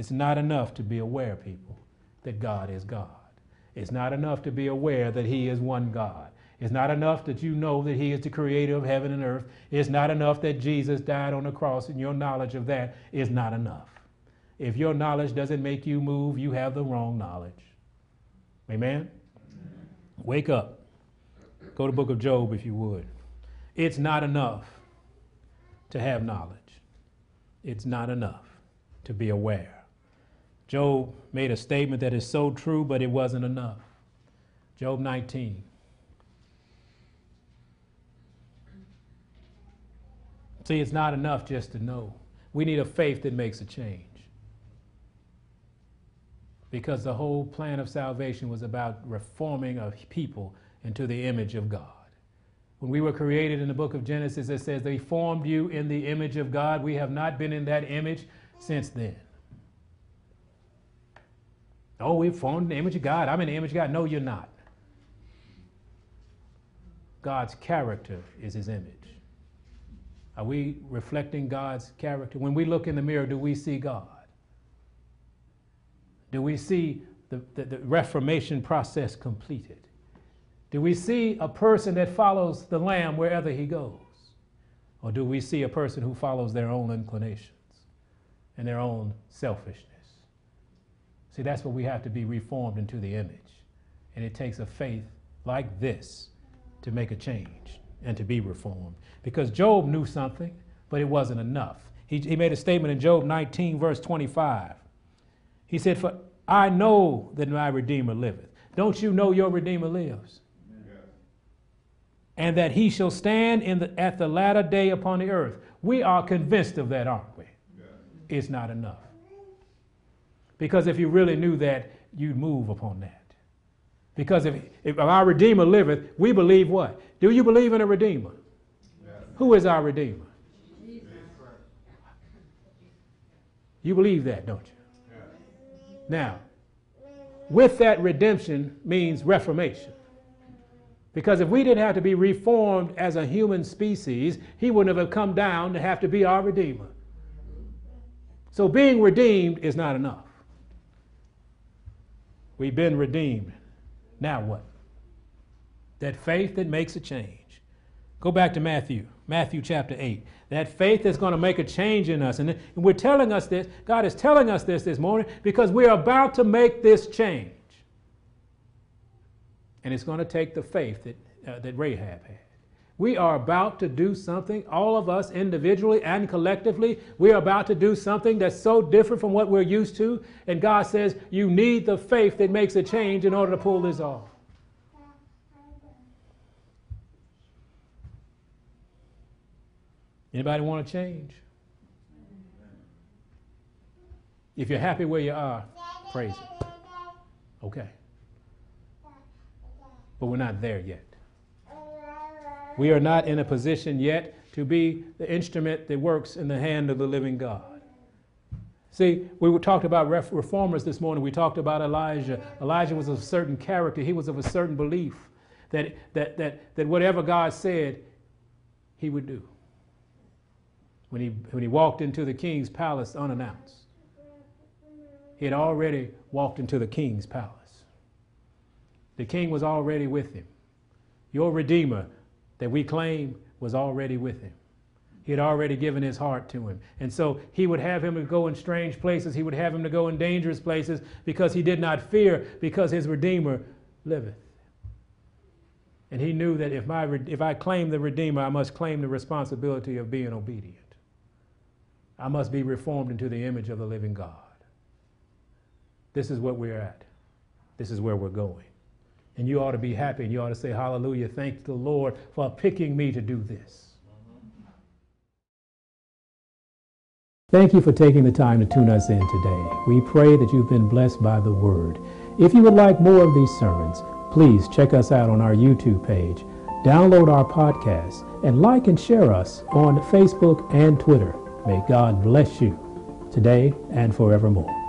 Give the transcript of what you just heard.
It's not enough to be aware, people, that God is God. It's not enough to be aware that He is one God. It's not enough that you know that He is the creator of heaven and earth. It's not enough that Jesus died on the cross and your knowledge of that is not enough. If your knowledge doesn't make you move, you have the wrong knowledge. Amen? Wake up. Go to book of Job if you would. It's not enough to have knowledge. It's not enough to be aware. Job made a statement that is so true, but it wasn't enough. Job 19. See, it's not enough just to know. We need a faith that makes a change. Because the whole plan of salvation was about reforming a people into the image of God. When we were created in the book of Genesis, it says, They formed you in the image of God. We have not been in that image since then. Oh, we formed in the image of God. I'm in the image of God. No, you're not. God's character is his image. Are we reflecting God's character? When we look in the mirror, do we see God? Do we see the, the, the, Reformation process completed? Do we see a person that follows the Lamb wherever he goes? Or do we see a person who follows their own inclinations and their own selfishness? See, that's what we have to be reformed into the image. And it takes a faith like this to make a change and to be reformed. Because Job knew something, but it wasn't enough. He, he made a statement in Job 19, verse 25. He said, For I know that my Redeemer liveth. Don't you know your Redeemer lives? And that he shall stand in the, at the latter day upon the earth. We are convinced of that, aren't we? It's not enough. Because if you really knew that, you'd move upon that. Because if, if our Redeemer liveth, we believe what? Do you believe in a Redeemer? Yes. Who is our Redeemer? Jesus. You believe that, don't you? Yes. Now, with that redemption means reformation. Because if we didn't have to be reformed as a human species, he wouldn't have come down to have to be our Redeemer. So being redeemed is not enough. We've been redeemed. Now what? That faith that makes a change. Go back to Matthew, Matthew chapter 8. That faith is going to make a change in us. And we're telling us this, God is telling us this this morning because we're about to make this change. And it's going to take the faith that, uh, that Rahab had. We are about to do something, all of us individually and collectively, we are about to do something that's so different from what we're used to. And God says, You need the faith that makes a change in order to pull this off. Anybody want to change? If you're happy where you are, praise it. Okay. But we're not there yet. We are not in a position yet to be the instrument that works in the hand of the living God. See, we talked about reformers this morning. We talked about Elijah. Elijah was of a certain character, he was of a certain belief that, that, that, that whatever God said, he would do. When he, when he walked into the king's palace unannounced, he had already walked into the king's palace. The king was already with him. Your Redeemer that we claim was already with him. He had already given his heart to him. And so he would have him to go in strange places. He would have him to go in dangerous places because he did not fear, because his Redeemer liveth. And he knew that if, my, if I claim the Redeemer, I must claim the responsibility of being obedient. I must be reformed into the image of the living God. This is what we're at. This is where we're going. And you ought to be happy and you ought to say, Hallelujah, thank the Lord for picking me to do this. Thank you for taking the time to tune us in today. We pray that you've been blessed by the word. If you would like more of these sermons, please check us out on our YouTube page, download our podcast, and like and share us on Facebook and Twitter. May God bless you today and forevermore.